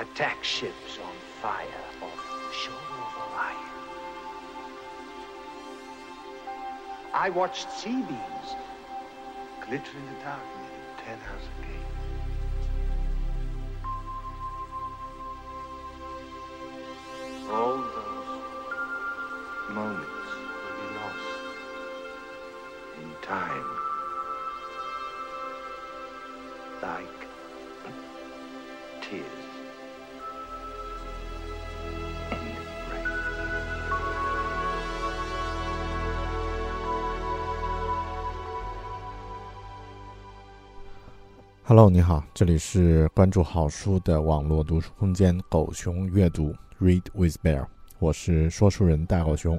Attack ships on fire off the shore of Orion. I watched sea beams glitter in the dark near Ten House Gate. All Hello，你好，这里是关注好书的网络读书空间“狗熊阅读 ”（Read with Bear），我是说书人大狗熊。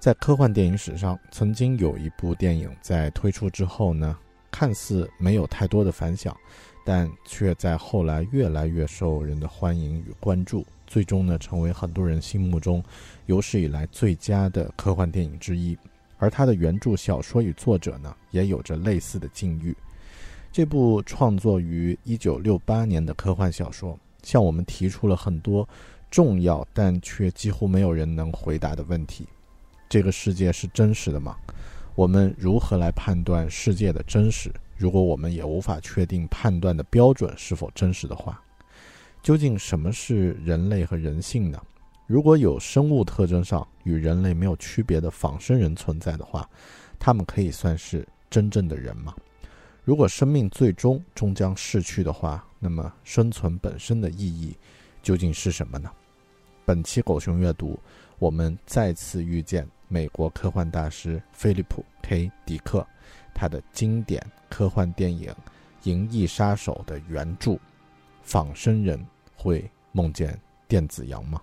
在科幻电影史上，曾经有一部电影在推出之后呢，看似没有太多的反响，但却在后来越来越受人的欢迎与关注，最终呢，成为很多人心目中有史以来最佳的科幻电影之一。而它的原著小说与作者呢，也有着类似的境遇。这部创作于1968年的科幻小说，向我们提出了很多重要但却几乎没有人能回答的问题：这个世界是真实的吗？我们如何来判断世界的真实？如果我们也无法确定判断的标准是否真实的话，究竟什么是人类和人性呢？如果有生物特征上与人类没有区别的仿生人存在的话，他们可以算是真正的人吗？如果生命最终终将逝去的话，那么生存本身的意义究竟是什么呢？本期狗熊阅读，我们再次遇见美国科幻大师菲利普 ·K· 迪克，他的经典科幻电影《银翼杀手》的原著《仿生人会梦见电子羊吗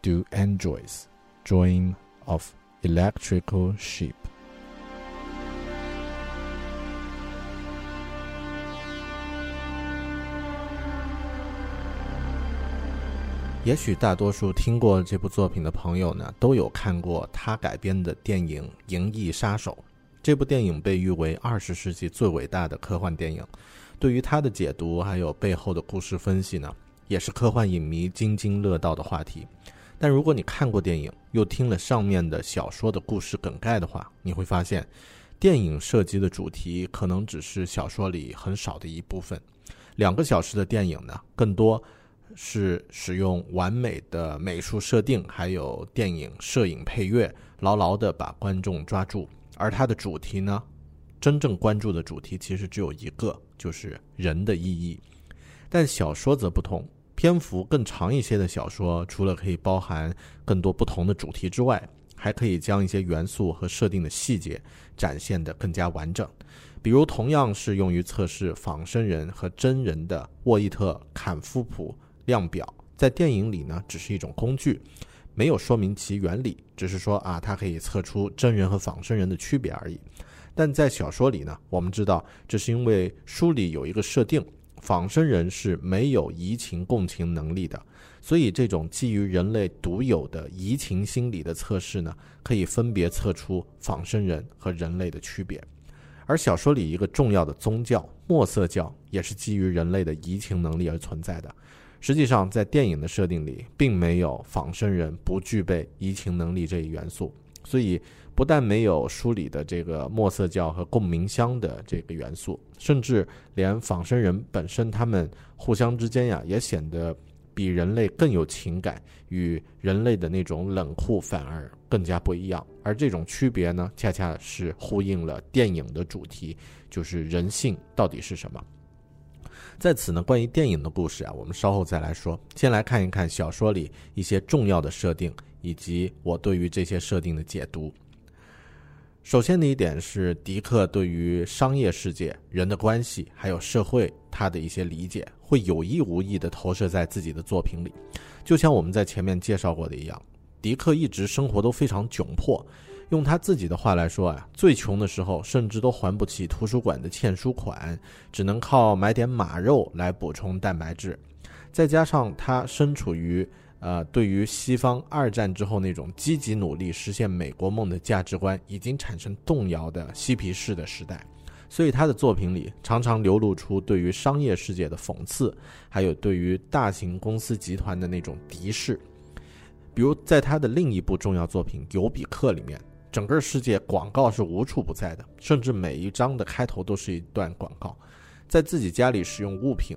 ？Do androids dream of electrical sheep？也许大多数听过这部作品的朋友呢，都有看过他改编的电影《银翼杀手》。这部电影被誉为二十世纪最伟大的科幻电影。对于它的解读还有背后的故事分析呢，也是科幻影迷津津乐道的话题。但如果你看过电影，又听了上面的小说的故事梗概的话，你会发现，电影涉及的主题可能只是小说里很少的一部分。两个小时的电影呢，更多是使用完美的美术设定，还有电影摄影配乐，牢牢地把观众抓住。而它的主题呢，真正关注的主题其实只有一个，就是人的意义。但小说则不同，篇幅更长一些的小说，除了可以包含更多不同的主题之外，还可以将一些元素和设定的细节展现得更加完整。比如，同样是用于测试仿生人和真人的沃伊特坎夫普量表，在电影里呢，只是一种工具，没有说明其原理，只是说啊，它可以测出真人和仿生人的区别而已。但在小说里呢，我们知道这是因为书里有一个设定，仿生人是没有移情共情能力的，所以这种基于人类独有的移情心理的测试呢，可以分别测出仿生人和人类的区别。而小说里一个重要的宗教墨色教也是基于人类的移情能力而存在的。实际上，在电影的设定里，并没有仿生人不具备移情能力这一元素，所以不但没有书里的这个墨色教和共鸣箱的这个元素，甚至连仿生人本身他们互相之间呀，也显得。比人类更有情感，与人类的那种冷酷反而更加不一样。而这种区别呢，恰恰是呼应了电影的主题，就是人性到底是什么。在此呢，关于电影的故事啊，我们稍后再来说。先来看一看小说里一些重要的设定，以及我对于这些设定的解读。首先的一点是，迪克对于商业世界、人的关系，还有社会，他的一些理解，会有意无意地投射在自己的作品里。就像我们在前面介绍过的一样，迪克一直生活都非常窘迫。用他自己的话来说啊，最穷的时候，甚至都还不起图书馆的欠书款，只能靠买点马肉来补充蛋白质。再加上他身处于。呃，对于西方二战之后那种积极努力实现美国梦的价值观已经产生动摇的嬉皮士的时代，所以他的作品里常常流露出对于商业世界的讽刺，还有对于大型公司集团的那种敌视。比如在他的另一部重要作品《尤比克》里面，整个世界广告是无处不在的，甚至每一章的开头都是一段广告，在自己家里使用物品。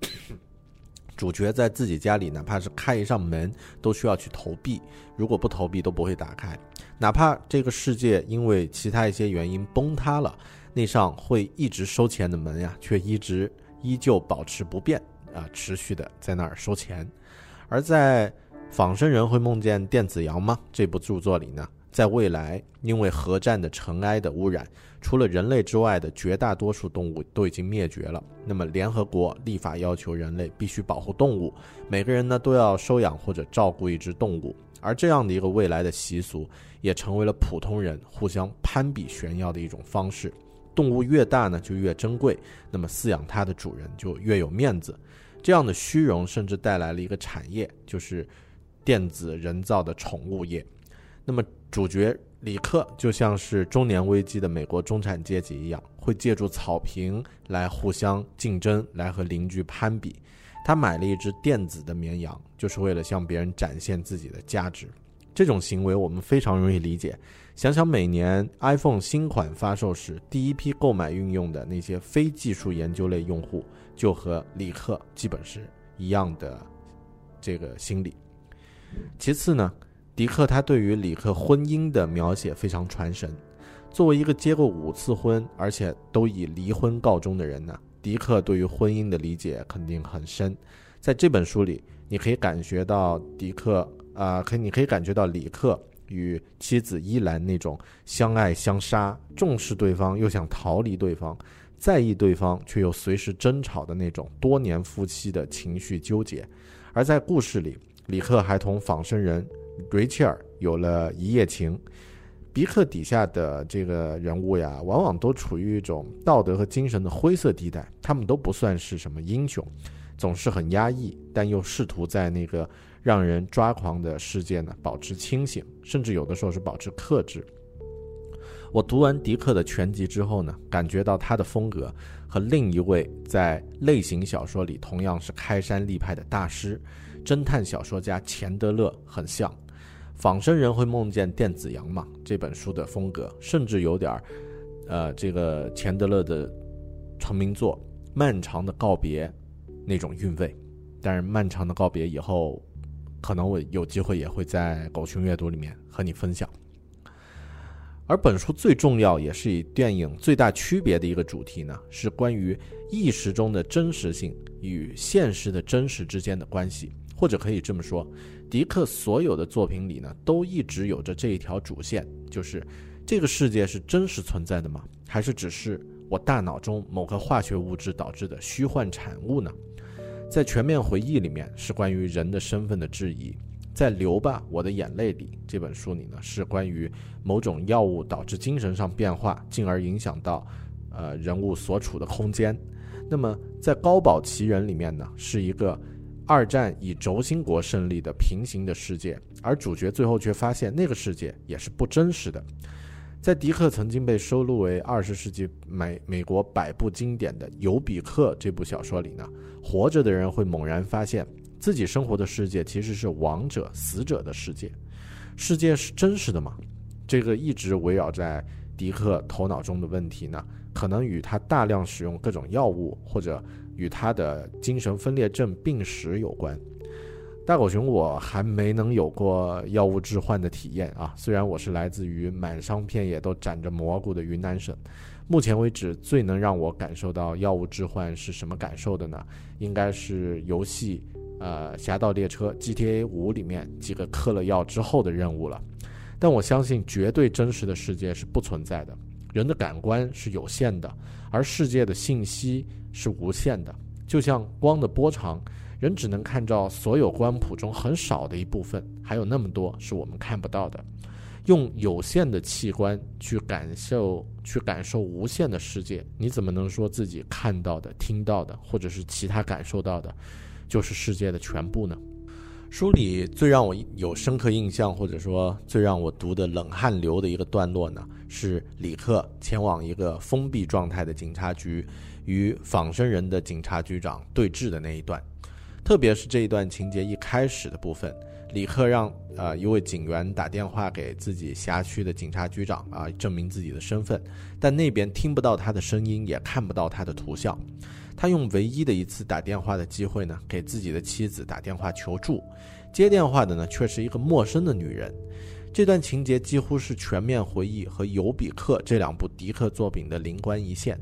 主角在自己家里，哪怕是开一扇门，都需要去投币。如果不投币，都不会打开。哪怕这个世界因为其他一些原因崩塌了，那扇会一直收钱的门呀，却一直依旧保持不变啊，持续的在那儿收钱。而在《仿生人会梦见电子羊吗》这部著作里呢？在未来，因为核战的尘埃的污染，除了人类之外的绝大多数动物都已经灭绝了。那么，联合国立法要求人类必须保护动物，每个人呢都要收养或者照顾一只动物。而这样的一个未来的习俗，也成为了普通人互相攀比炫耀的一种方式。动物越大呢，就越珍贵，那么饲养它的主人就越有面子。这样的虚荣，甚至带来了一个产业，就是电子人造的宠物业。那么，主角里克就像是中年危机的美国中产阶级一样，会借助草坪来互相竞争，来和邻居攀比。他买了一只电子的绵羊，就是为了向别人展现自己的价值。这种行为我们非常容易理解。想想每年 iPhone 新款发售时，第一批购买运用的那些非技术研究类用户，就和里克基本是一样的这个心理。其次呢？迪克他对于里克婚姻的描写非常传神。作为一个结过五次婚，而且都以离婚告终的人呢，迪克对于婚姻的理解肯定很深。在这本书里，你可以感觉到迪克啊，可你可以感觉到里克与妻子伊兰那种相爱相杀、重视对方又想逃离对方、在意对方却又随时争吵的那种多年夫妻的情绪纠结。而在故事里，里克还同仿生人。瑞切尔有了一夜情，迪克底下的这个人物呀，往往都处于一种道德和精神的灰色地带，他们都不算是什么英雄，总是很压抑，但又试图在那个让人抓狂的世界呢保持清醒，甚至有的时候是保持克制。我读完迪克的全集之后呢，感觉到他的风格和另一位在类型小说里同样是开山立派的大师——侦探小说家钱德勒很像。仿生人会梦见电子羊嘛？这本书的风格甚至有点儿，呃，这个钱德勒的成名作《漫长的告别》那种韵味。但是漫长的告别以后，可能我有机会也会在狗熊阅读里面和你分享。而本书最重要，也是与电影最大区别的一个主题呢，是关于意识中的真实性与现实的真实之间的关系，或者可以这么说，迪克所有的作品里呢，都一直有着这一条主线，就是这个世界是真实存在的吗？还是只是我大脑中某个化学物质导致的虚幻产物呢？在全面回忆里面，是关于人的身份的质疑。在《流吧，我的眼泪》里，这本书里呢，是关于某种药物导致精神上变化，进而影响到，呃，人物所处的空间。那么，在《高堡奇人》里面呢，是一个二战以轴心国胜利的平行的世界，而主角最后却发现那个世界也是不真实的。在迪克曾经被收录为二十世纪美美国百部经典的《尤比克》这部小说里呢，活着的人会猛然发现。自己生活的世界其实是亡者、死者的世界，世界是真实的吗？这个一直围绕在迪克头脑中的问题呢，可能与他大量使用各种药物，或者与他的精神分裂症病史有关。大狗熊，我还没能有过药物置换的体验啊，虽然我是来自于满商片野都长着蘑菇的云南省，目前为止最能让我感受到药物置换是什么感受的呢？应该是游戏。呃，《侠盗猎车》GTA 五里面几个嗑了药之后的任务了，但我相信绝对真实的世界是不存在的。人的感官是有限的，而世界的信息是无限的。就像光的波长，人只能看到所有光谱中很少的一部分，还有那么多是我们看不到的。用有限的器官去感受、去感受无限的世界，你怎么能说自己看到的、听到的，或者是其他感受到的？就是世界的全部呢。书里最让我有深刻印象，或者说最让我读的冷汗流的一个段落呢，是李克前往一个封闭状态的警察局，与仿生人的警察局长对峙的那一段。特别是这一段情节一开始的部分，李克让呃一位警员打电话给自己辖区的警察局长啊，证明自己的身份，但那边听不到他的声音，也看不到他的图像。他用唯一的一次打电话的机会呢，给自己的妻子打电话求助，接电话的呢却是一个陌生的女人。这段情节几乎是全面回忆和尤比克这两部迪克作品的灵光一现。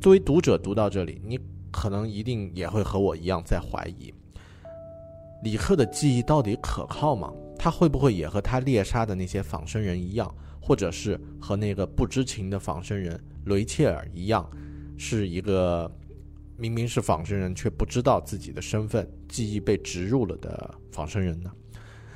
作为读者读到这里，你可能一定也会和我一样在怀疑，李克的记忆到底可靠吗？他会不会也和他猎杀的那些仿生人一样，或者是和那个不知情的仿生人雷切尔一样，是一个？明明是仿生人，却不知道自己的身份，记忆被植入了的仿生人呢？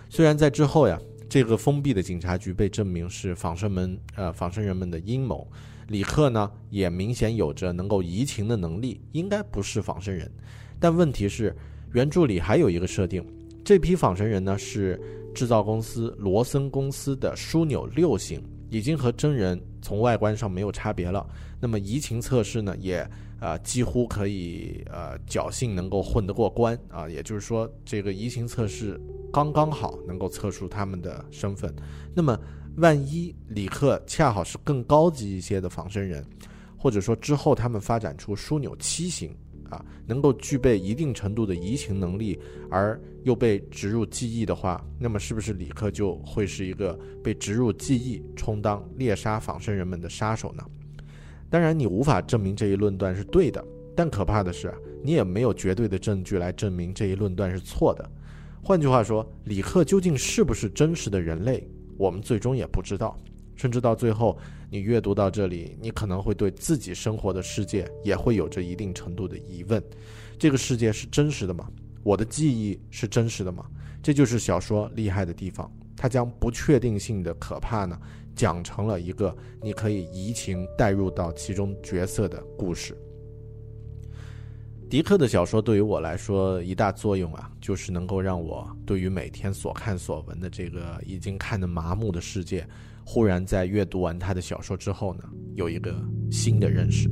虽然在之后呀，这个封闭的警察局被证明是仿生们呃仿生人们的阴谋，李克呢也明显有着能够移情的能力，应该不是仿生人。但问题是，原著里还有一个设定，这批仿生人呢是制造公司罗森公司的枢纽六型，已经和真人从外观上没有差别了。那么移情测试呢也。啊，几乎可以呃侥幸能够混得过关啊，也就是说，这个移情测试刚刚好能够测出他们的身份。那么，万一李克恰好是更高级一些的仿生人，或者说之后他们发展出枢纽七型啊，能够具备一定程度的移情能力，而又被植入记忆的话，那么是不是李克就会是一个被植入记忆充当猎杀仿生人们的杀手呢？当然，你无法证明这一论断是对的，但可怕的是，你也没有绝对的证据来证明这一论断是错的。换句话说，李克究竟是不是真实的人类，我们最终也不知道。甚至到最后，你阅读到这里，你可能会对自己生活的世界也会有着一定程度的疑问：这个世界是真实的吗？我的记忆是真实的吗？这就是小说厉害的地方，它将不确定性的可怕呢。讲成了一个你可以移情带入到其中角色的故事。迪克的小说对于我来说一大作用啊，就是能够让我对于每天所看所闻的这个已经看得麻木的世界，忽然在阅读完他的小说之后呢，有一个新的认识。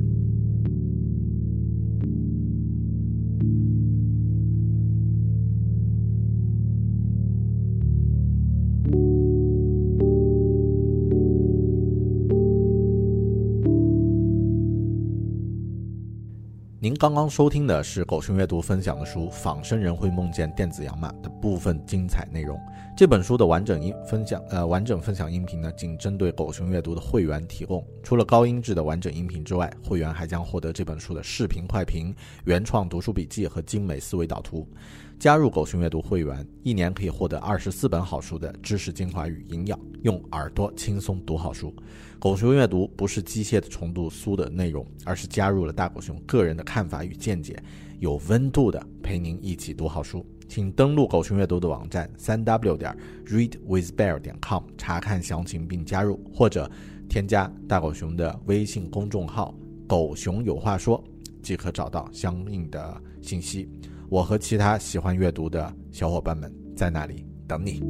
刚刚收听的是狗熊阅读分享的书《仿生人会梦见电子羊吗》的部分精彩内容。这本书的完整音分享，呃，完整分享音频呢，仅针对狗熊阅读的会员提供。除了高音质的完整音频之外，会员还将获得这本书的视频快评、原创读书笔记和精美思维导图。加入狗熊阅读会员，一年可以获得二十四本好书的知识精华与营养，用耳朵轻松读好书。狗熊阅读不是机械的重读书的内容，而是加入了大狗熊个人的看法与见解，有温度的陪您一起读好书。请登录狗熊阅读的网站三 w 点 readwithbear 点 com 查看详情并加入，或者添加大狗熊的微信公众号“狗熊有话说”，即可找到相应的信息。我和其他喜欢阅读的小伙伴们在那里等你。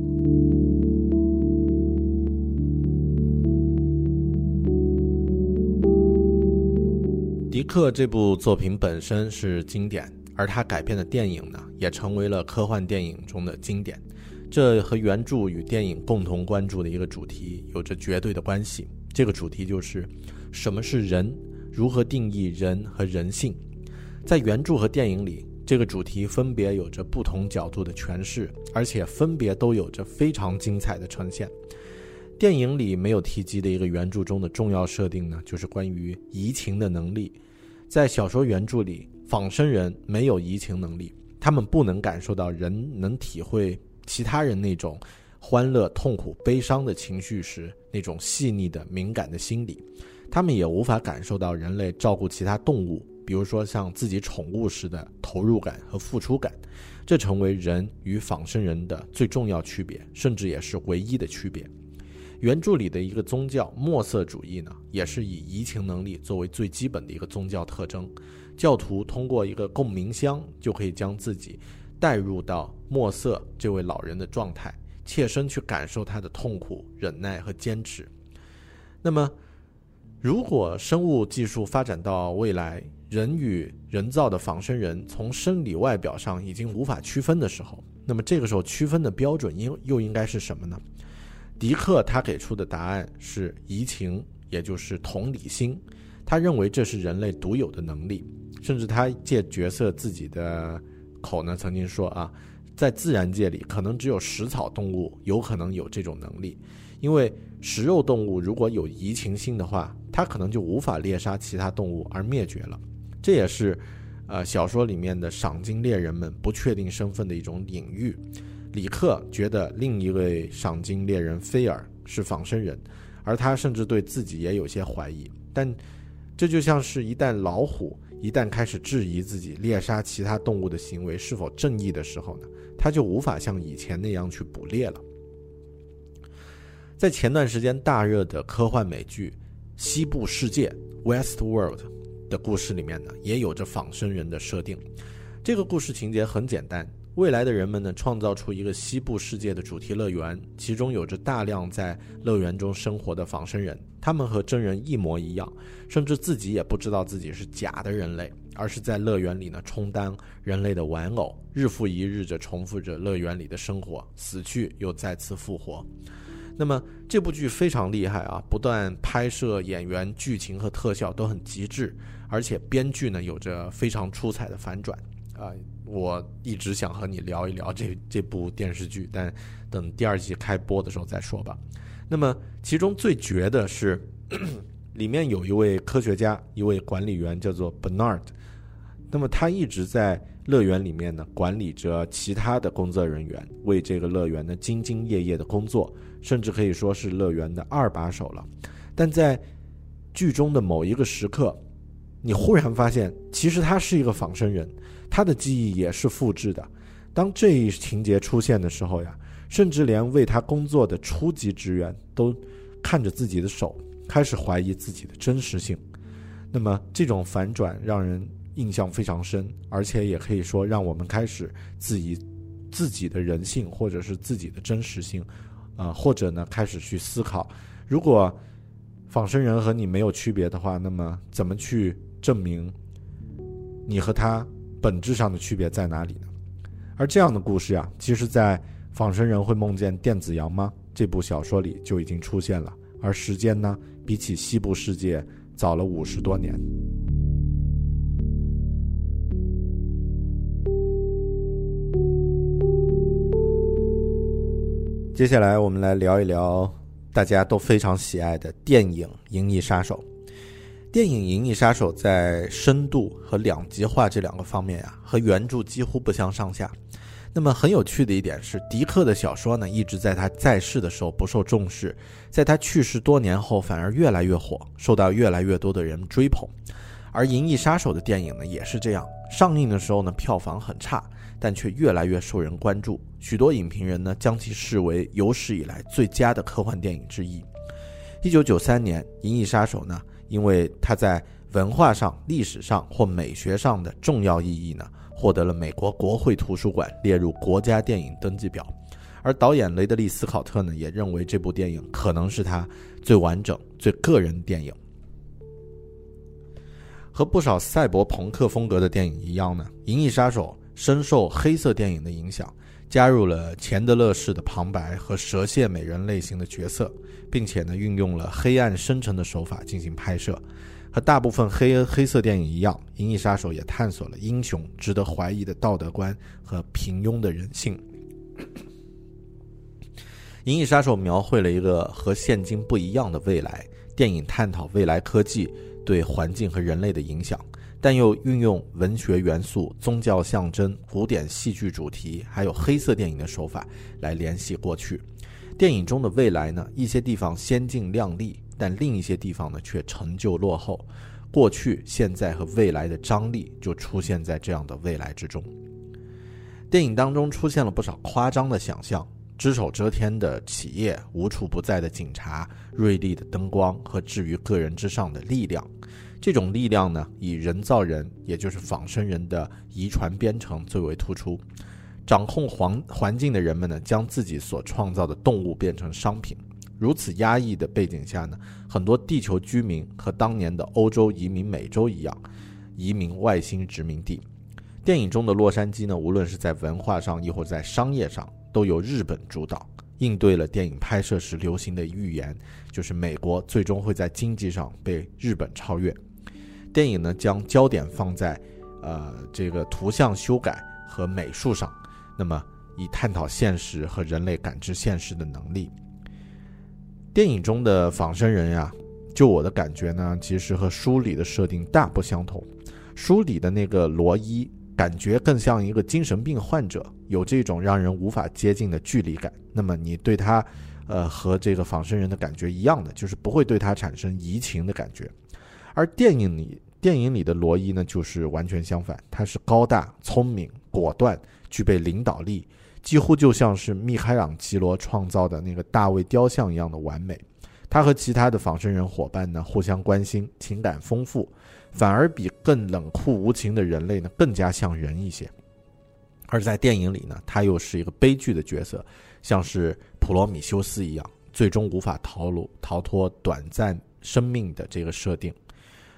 迪克这部作品本身是经典，而他改编的电影呢，也成为了科幻电影中的经典。这和原著与电影共同关注的一个主题有着绝对的关系。这个主题就是什么是人，如何定义人和人性。在原著和电影里。这个主题分别有着不同角度的诠释，而且分别都有着非常精彩的呈现。电影里没有提及的一个原著中的重要设定呢，就是关于移情的能力。在小说原著里，仿生人没有移情能力，他们不能感受到人能体会其他人那种欢乐、痛苦、悲伤的情绪时那种细腻的敏感的心理，他们也无法感受到人类照顾其他动物。比如说像自己宠物时的投入感和付出感，这成为人与仿生人的最重要区别，甚至也是唯一的区别。原著里的一个宗教墨色主义呢，也是以移情能力作为最基本的一个宗教特征。教徒通过一个共鸣箱，就可以将自己带入到墨色这位老人的状态，切身去感受他的痛苦、忍耐和坚持。那么，如果生物技术发展到未来，人与人造的仿生人从生理外表上已经无法区分的时候，那么这个时候区分的标准应又应该是什么呢？迪克他给出的答案是移情，也就是同理心。他认为这是人类独有的能力，甚至他借角色自己的口呢曾经说啊，在自然界里可能只有食草动物有可能有这种能力，因为食肉动物如果有移情心的话，它可能就无法猎杀其他动物而灭绝了。这也是，呃，小说里面的赏金猎人们不确定身份的一种隐喻。李克觉得另一位赏金猎人菲尔是仿生人，而他甚至对自己也有些怀疑。但这就像是一旦老虎一旦开始质疑自己猎杀其他动物的行为是否正义的时候呢，他就无法像以前那样去捕猎了。在前段时间大热的科幻美剧《西部世界》（West World）。的故事里面呢，也有着仿生人的设定。这个故事情节很简单：未来的人们呢，创造出一个西部世界的主题乐园，其中有着大量在乐园中生活的仿生人，他们和真人一模一样，甚至自己也不知道自己是假的人类，而是在乐园里呢充当人类的玩偶，日复一日着重复着乐园里的生活，死去又再次复活。那么这部剧非常厉害啊，不断拍摄、演员、剧情和特效都很极致。而且编剧呢有着非常出彩的反转啊！我一直想和你聊一聊这这部电视剧，但等第二季开播的时候再说吧。那么其中最绝的是，里面有一位科学家，一位管理员叫做 Bernard。那么他一直在乐园里面呢管理着其他的工作人员，为这个乐园呢兢兢业业的工作，甚至可以说是乐园的二把手了。但在剧中的某一个时刻。你忽然发现，其实他是一个仿生人，他的记忆也是复制的。当这一情节出现的时候呀，甚至连为他工作的初级职员都看着自己的手，开始怀疑自己的真实性。那么这种反转让人印象非常深，而且也可以说让我们开始质疑自己的人性或者是自己的真实性，啊，或者呢开始去思考，如果仿生人和你没有区别的话，那么怎么去？证明你和他本质上的区别在哪里呢？而这样的故事啊其实在仿生人会梦见电子羊吗这部小说里就已经出现了。而时间呢比起西部世界早了五十多年。接下来我们来聊一聊大家都非常喜爱的电影银翼杀手。电影《银翼杀手》在深度和两极化这两个方面啊，和原著几乎不相上下。那么很有趣的一点是，迪克的小说呢，一直在他在世的时候不受重视，在他去世多年后反而越来越火，受到越来越多的人追捧。而《银翼杀手》的电影呢，也是这样，上映的时候呢，票房很差，但却越来越受人关注。许多影评人呢，将其视为有史以来最佳的科幻电影之一。一九九三年，《银翼杀手》呢，因为它在文化上、历史上或美学上的重要意义呢。获得了美国国会图书馆列入国家电影登记表，而导演雷德利·斯考特呢，也认为这部电影可能是他最完整、最个人电影。和不少赛博朋克风格的电影一样呢，《银翼杀手》深受黑色电影的影响，加入了钱德勒式的旁白和蛇蝎美人类型的角色，并且呢，运用了黑暗深沉的手法进行拍摄。和大部分黑黑色电影一样，《银翼杀手》也探索了英雄值得怀疑的道德观和平庸的人性。《银翼杀手》描绘了一个和现今不一样的未来，电影探讨未来科技对环境和人类的影响，但又运用文学元素、宗教象征、古典戏剧主题，还有黑色电影的手法来联系过去。电影中的未来呢，一些地方先进亮丽。但另一些地方呢，却陈旧落后。过去、现在和未来的张力就出现在这样的未来之中。电影当中出现了不少夸张的想象：只手遮天的企业、无处不在的警察、锐利的灯光和置于个人之上的力量。这种力量呢，以人造人，也就是仿生人的遗传编程最为突出。掌控环环境的人们呢，将自己所创造的动物变成商品。如此压抑的背景下呢，很多地球居民和当年的欧洲移民美洲一样，移民外星殖民地。电影中的洛杉矶呢，无论是在文化上，亦或在商业上，都由日本主导，应对了电影拍摄时流行的预言，就是美国最终会在经济上被日本超越。电影呢，将焦点放在，呃，这个图像修改和美术上，那么以探讨现实和人类感知现实的能力。电影中的仿生人呀，就我的感觉呢，其实和书里的设定大不相同。书里的那个罗伊，感觉更像一个精神病患者，有这种让人无法接近的距离感。那么你对他，呃，和这个仿生人的感觉一样的，就是不会对他产生移情的感觉。而电影里，电影里的罗伊呢，就是完全相反，他是高大、聪明、果断，具备领导力。几乎就像是密开朗基罗创造的那个大卫雕像一样的完美。他和其他的仿生人伙伴呢，互相关心，情感丰富，反而比更冷酷无情的人类呢更加像人一些。而在电影里呢，他又是一个悲剧的角色，像是普罗米修斯一样，最终无法逃路逃脱短暂生命的这个设定。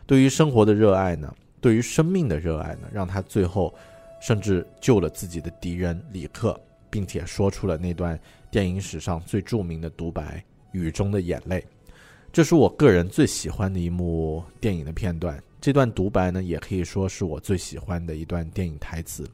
对于生活的热爱呢，对于生命的热爱呢，让他最后甚至救了自己的敌人里克。并且说出了那段电影史上最著名的独白《雨中的眼泪》，这是我个人最喜欢的一幕电影的片段。这段独白呢，也可以说是我最喜欢的一段电影台词。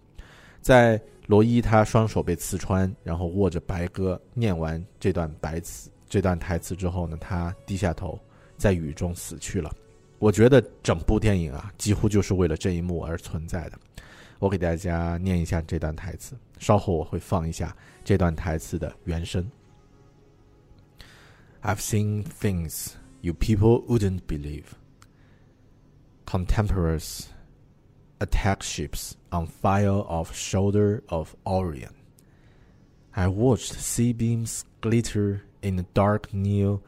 在罗伊他双手被刺穿，然后握着白鸽念完这段白词、这段台词之后呢，他低下头，在雨中死去了。我觉得整部电影啊，几乎就是为了这一幕而存在的。我给大家念一下这段台词，稍后我会放一下这段台词的原声。I've seen things you people wouldn't believe. Contemporaries attack ships on fire off shoulder of Orion. I watched sea beams glitter in the dark near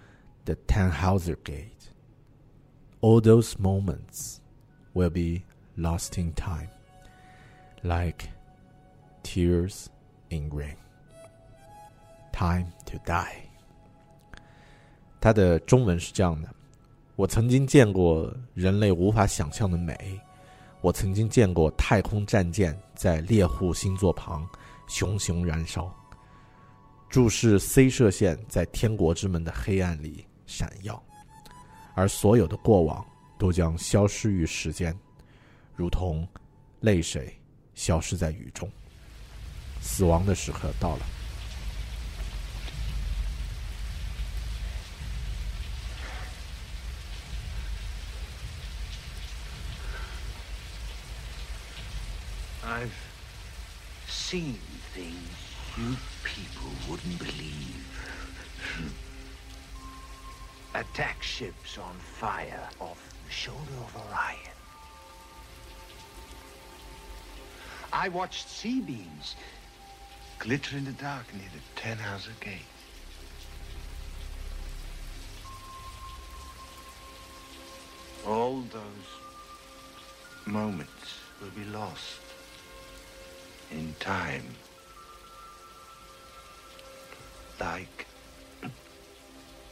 the Tannhauser Gate. All those moments will be lost in time. Like tears in rain, time to die。它的中文是这样的：我曾经见过人类无法想象的美，我曾经见过太空战舰在猎户星座旁熊熊燃烧，注视 C 射线在天国之门的黑暗里闪耀，而所有的过往都将消失于时间如同泪水消失在雨中死亡的时刻到了 ive seen things you people wouldn't believe Attack ships on fire off the shoulder of Orion. I watched sea beams glitter in the dark near the Ten Tannhauser Gate. All those moments will be lost in time. Like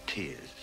tears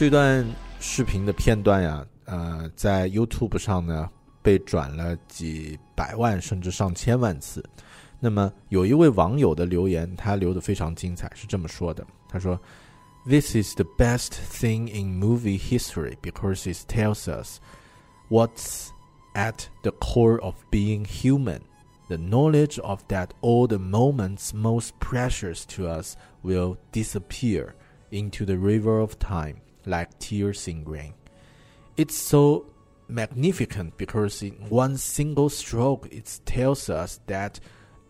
这段视频的片段呀，呃，在 YouTube 上呢被转了几百万甚至上千万次。那么有一位网友的留言，他留的非常精彩，是这么说的：“他说，This is the best thing in movie history because it tells us what's at the core of being human. The knowledge of that all the moments most precious to us will disappear into the river of time like tears in rain. It's so magnificent because in one single stroke it tells us that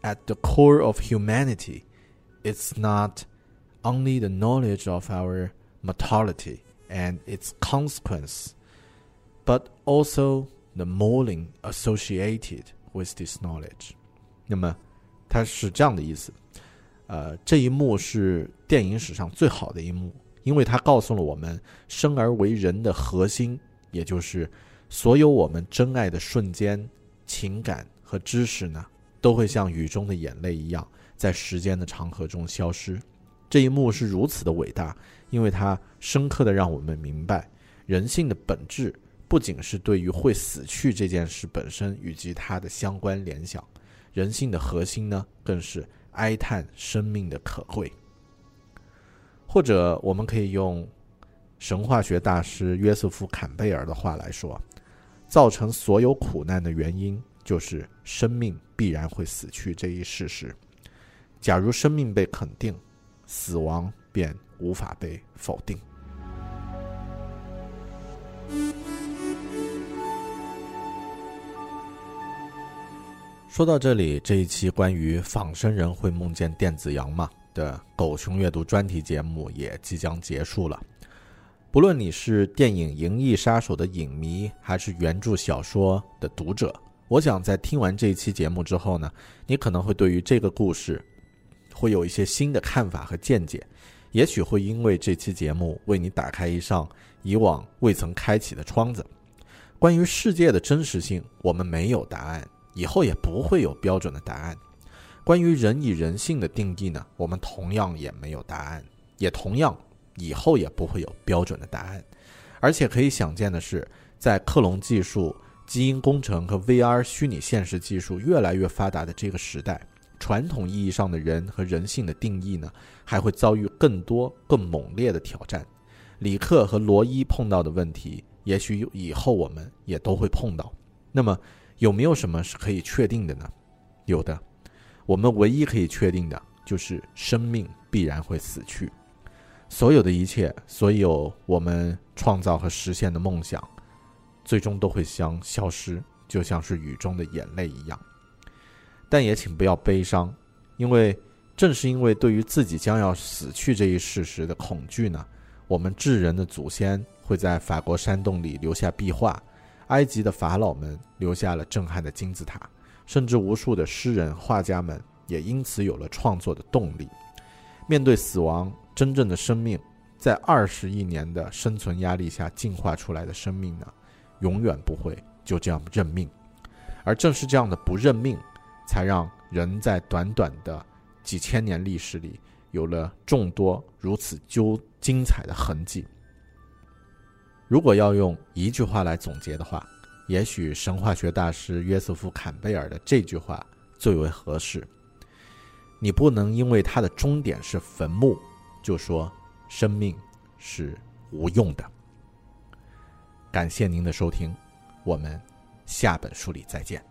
at the core of humanity, it's not only the knowledge of our mortality and its consequence, but also the mourning associated with this knowledge. 那么，它是这样的意思。呃，这一幕是电影史上最好的一幕， 因为它告诉了我们生而为人的核心，也就是所有我们真爱的瞬间、情感和知识呢，都会像雨中的眼泪一样，在时间的长河中消失。这一幕是如此的伟大，因为它深刻的让我们明白，人性的本质不仅是对于会死去这件事本身以及它的相关联想，人性的核心呢，更是哀叹生命的可贵。或者，我们可以用神话学大师约瑟夫·坎贝尔的话来说：“造成所有苦难的原因，就是生命必然会死去这一事实。假如生命被肯定，死亡便无法被否定。”说到这里，这一期关于仿生人会梦见电子羊吗？的狗熊阅读专题节目也即将结束了。不论你是电影《银翼杀手》的影迷，还是原著小说的读者，我想在听完这一期节目之后呢，你可能会对于这个故事会有一些新的看法和见解。也许会因为这期节目为你打开一扇以往未曾开启的窗子。关于世界的真实性，我们没有答案，以后也不会有标准的答案。关于人与人性的定义呢，我们同样也没有答案，也同样以后也不会有标准的答案。而且可以想见的是，在克隆技术、基因工程和 VR 虚拟现实技术越来越发达的这个时代，传统意义上的人和人性的定义呢，还会遭遇更多更猛烈的挑战。里克和罗伊碰到的问题，也许以后我们也都会碰到。那么，有没有什么是可以确定的呢？有的。我们唯一可以确定的就是生命必然会死去，所有的一切，所有我们创造和实现的梦想，最终都会将消失，就像是雨中的眼泪一样。但也请不要悲伤，因为正是因为对于自己将要死去这一事实的恐惧呢，我们智人的祖先会在法国山洞里留下壁画，埃及的法老们留下了震撼的金字塔。甚至无数的诗人、画家们也因此有了创作的动力。面对死亡，真正的生命，在二十亿年的生存压力下进化出来的生命呢，永远不会就这样认命。而正是这样的不认命，才让人在短短的几千年历史里有了众多如此究精彩的痕迹。如果要用一句话来总结的话，也许神话学大师约瑟夫·坎贝尔的这句话最为合适：你不能因为它的终点是坟墓，就说生命是无用的。感谢您的收听，我们下本书里再见。